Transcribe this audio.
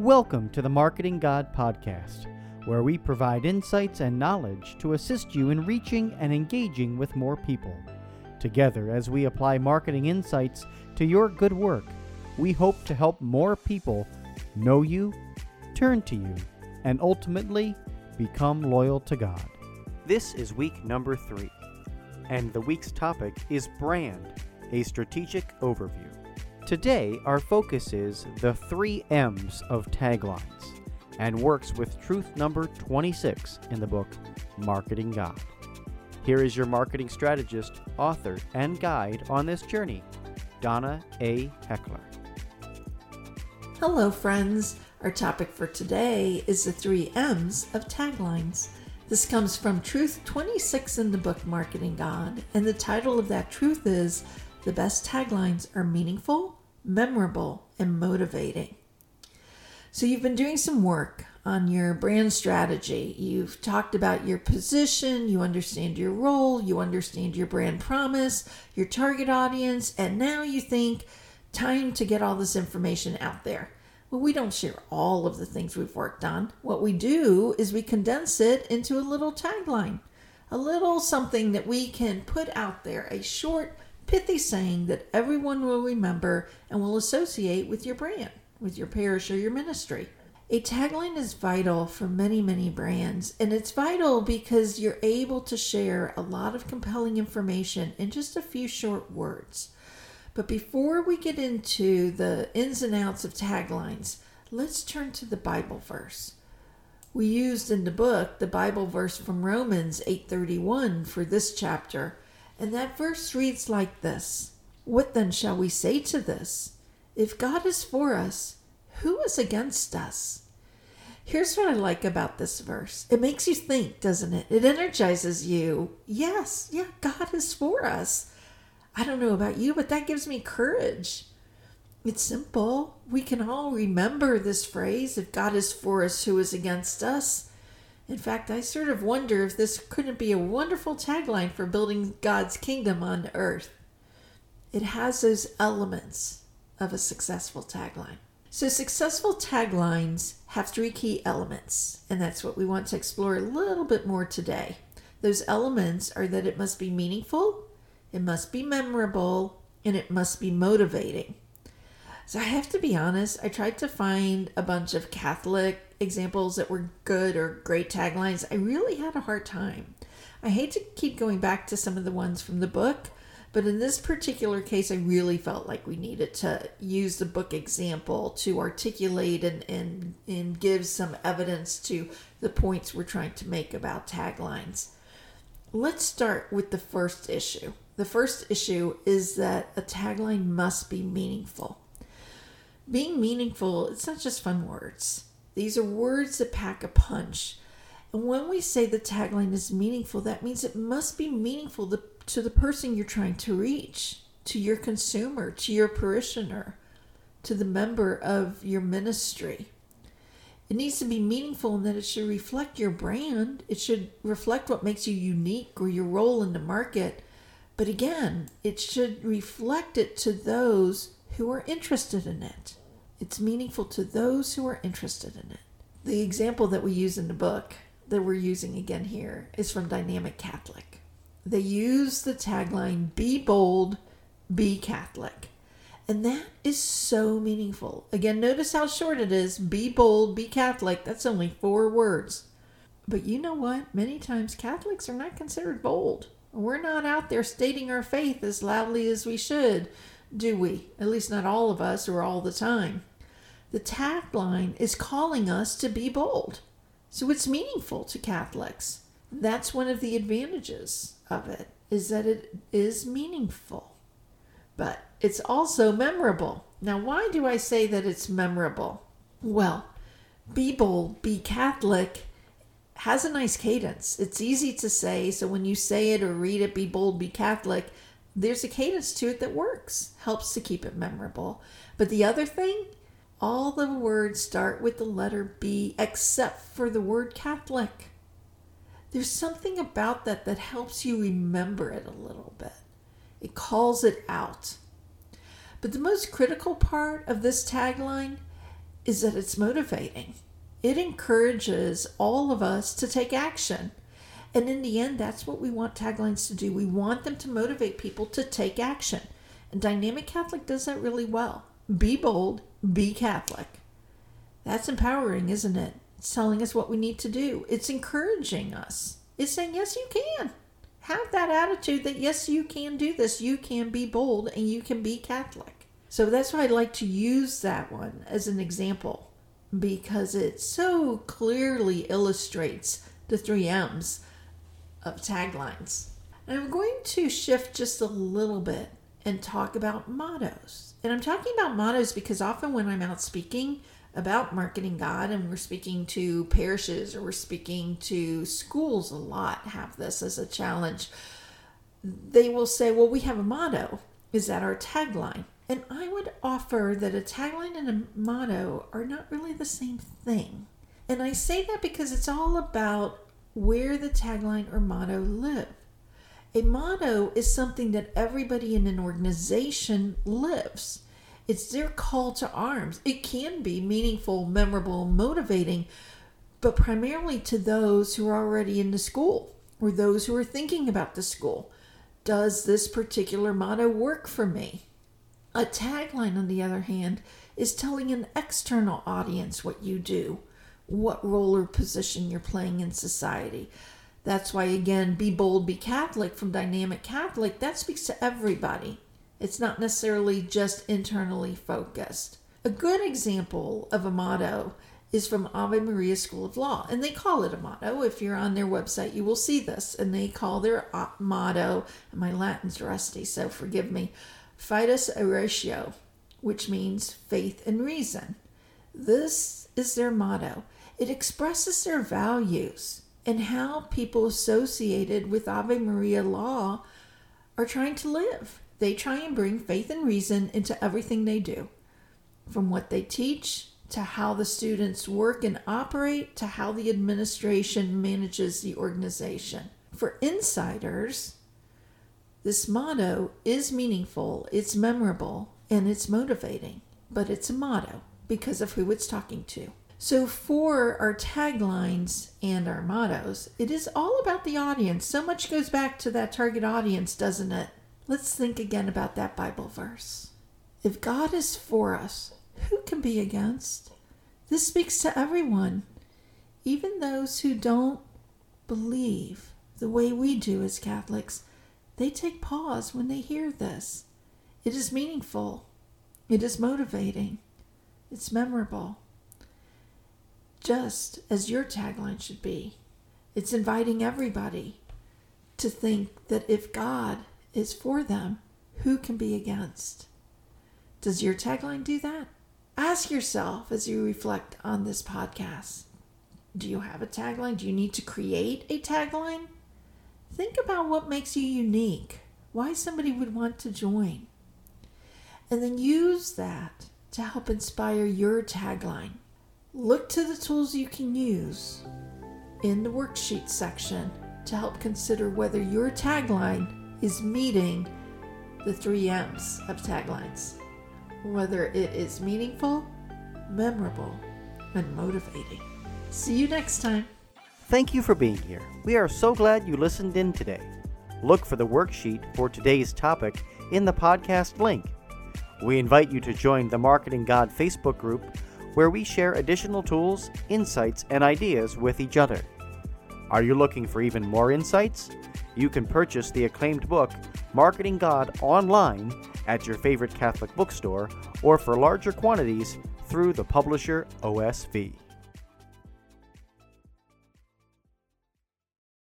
Welcome to the Marketing God Podcast, where we provide insights and knowledge to assist you in reaching and engaging with more people. Together, as we apply marketing insights to your good work, we hope to help more people know you, turn to you, and ultimately become loyal to God. This is week number three, and the week's topic is brand, a strategic overview. Today, our focus is the three M's of taglines and works with truth number 26 in the book Marketing God. Here is your marketing strategist, author, and guide on this journey, Donna A. Heckler. Hello, friends. Our topic for today is the three M's of taglines. This comes from Truth 26 in the book Marketing God, and the title of that truth is The Best Taglines Are Meaningful, Memorable, and Motivating. So, you've been doing some work on your brand strategy. You've talked about your position, you understand your role, you understand your brand promise, your target audience, and now you think, time to get all this information out there. Well, we don't share all of the things we've worked on. What we do is we condense it into a little tagline, a little something that we can put out there, a short, pithy saying that everyone will remember and will associate with your brand, with your parish or your ministry. A tagline is vital for many, many brands, and it's vital because you're able to share a lot of compelling information in just a few short words. But before we get into the ins and outs of taglines, let's turn to the Bible verse. We used in the book the Bible verse from Romans 8:31 for this chapter, and that verse reads like this: What then shall we say to this? If God is for us, who is against us? Here's what I like about this verse. It makes you think, doesn't it? It energizes you. Yes, yeah, God is for us. I don't know about you, but that gives me courage. It's simple. We can all remember this phrase if God is for us, who is against us? In fact, I sort of wonder if this couldn't be a wonderful tagline for building God's kingdom on earth. It has those elements of a successful tagline. So, successful taglines have three key elements, and that's what we want to explore a little bit more today. Those elements are that it must be meaningful, it must be memorable, and it must be motivating. So I have to be honest, I tried to find a bunch of Catholic examples that were good or great taglines. I really had a hard time. I hate to keep going back to some of the ones from the book, but in this particular case, I really felt like we needed to use the book example to articulate and, and, and give some evidence to the points we're trying to make about taglines. Let's start with the first issue the first issue is that a tagline must be meaningful. Being meaningful, it's not just fun words. These are words that pack a punch. And when we say the tagline is meaningful, that means it must be meaningful to, to the person you're trying to reach, to your consumer, to your parishioner, to the member of your ministry. It needs to be meaningful in that it should reflect your brand. It should reflect what makes you unique or your role in the market but again, it should reflect it to those who are interested in it. It's meaningful to those who are interested in it. The example that we use in the book that we're using again here is from Dynamic Catholic. They use the tagline, Be bold, be Catholic. And that is so meaningful. Again, notice how short it is Be bold, be Catholic. That's only four words. But you know what? Many times Catholics are not considered bold. We're not out there stating our faith as loudly as we should, do we? At least not all of us or all the time. The tagline is calling us to be bold. So it's meaningful to Catholics. That's one of the advantages of it is that it is meaningful. But it's also memorable. Now, why do I say that it's memorable? Well, be bold, be Catholic has a nice cadence. It's easy to say, so when you say it or read it, be bold, be Catholic, there's a cadence to it that works, helps to keep it memorable. But the other thing, all the words start with the letter B except for the word Catholic. There's something about that that helps you remember it a little bit. It calls it out. But the most critical part of this tagline is that it's motivating. It encourages all of us to take action. And in the end, that's what we want taglines to do. We want them to motivate people to take action. And Dynamic Catholic does that really well. Be bold, be Catholic. That's empowering, isn't it? It's telling us what we need to do, it's encouraging us. It's saying, yes, you can. Have that attitude that, yes, you can do this. You can be bold and you can be Catholic. So that's why I like to use that one as an example because it so clearly illustrates the three M's of taglines. I'm going to shift just a little bit and talk about mottos. And I'm talking about mottos because often when I'm out speaking about marketing God and we're speaking to parishes or we're speaking to schools a lot have this as a challenge, they will say, Well, we have a motto. Is that our tagline? And I would offer that a tagline and a motto are not really the same thing. And I say that because it's all about where the tagline or motto live. A motto is something that everybody in an organization lives. It's their call to arms. It can be meaningful, memorable, motivating, but primarily to those who are already in the school or those who are thinking about the school. Does this particular motto work for me? A tagline, on the other hand, is telling an external audience what you do, what role or position you're playing in society. That's why, again, Be Bold, Be Catholic from Dynamic Catholic, that speaks to everybody. It's not necessarily just internally focused. A good example of a motto is from Ave Maria School of Law, and they call it a motto. If you're on their website, you will see this, and they call their uh, motto, my Latin's rusty, so forgive me, Fides et Ratio, which means faith and reason. This is their motto. It expresses their values and how people associated with Ave Maria law are trying to live. They try and bring faith and reason into everything they do, from what they teach to how the students work and operate to how the administration manages the organization. For insiders, this motto is meaningful, it's memorable, and it's motivating, but it's a motto because of who it's talking to. So, for our taglines and our mottos, it is all about the audience. So much goes back to that target audience, doesn't it? Let's think again about that Bible verse. If God is for us, who can be against? This speaks to everyone, even those who don't believe the way we do as Catholics they take pause when they hear this. It is meaningful, it is motivating, it's memorable. Just as your tagline should be. It's inviting everybody to think that if God is for them, who can be against? Does your tagline do that? Ask yourself as you reflect on this podcast do you have a tagline? Do you need to create a tagline? Think about what makes you unique, why somebody would want to join. And then use that to help inspire your tagline. Look to the tools you can use in the worksheet section to help consider whether your tagline is meeting the three M's of taglines, whether it is meaningful, memorable, and motivating. See you next time. Thank you for being here. We are so glad you listened in today. Look for the worksheet for today's topic in the podcast link. We invite you to join the Marketing God Facebook group where we share additional tools, insights, and ideas with each other. Are you looking for even more insights? You can purchase the acclaimed book Marketing God online at your favorite Catholic bookstore or for larger quantities through the publisher OSV.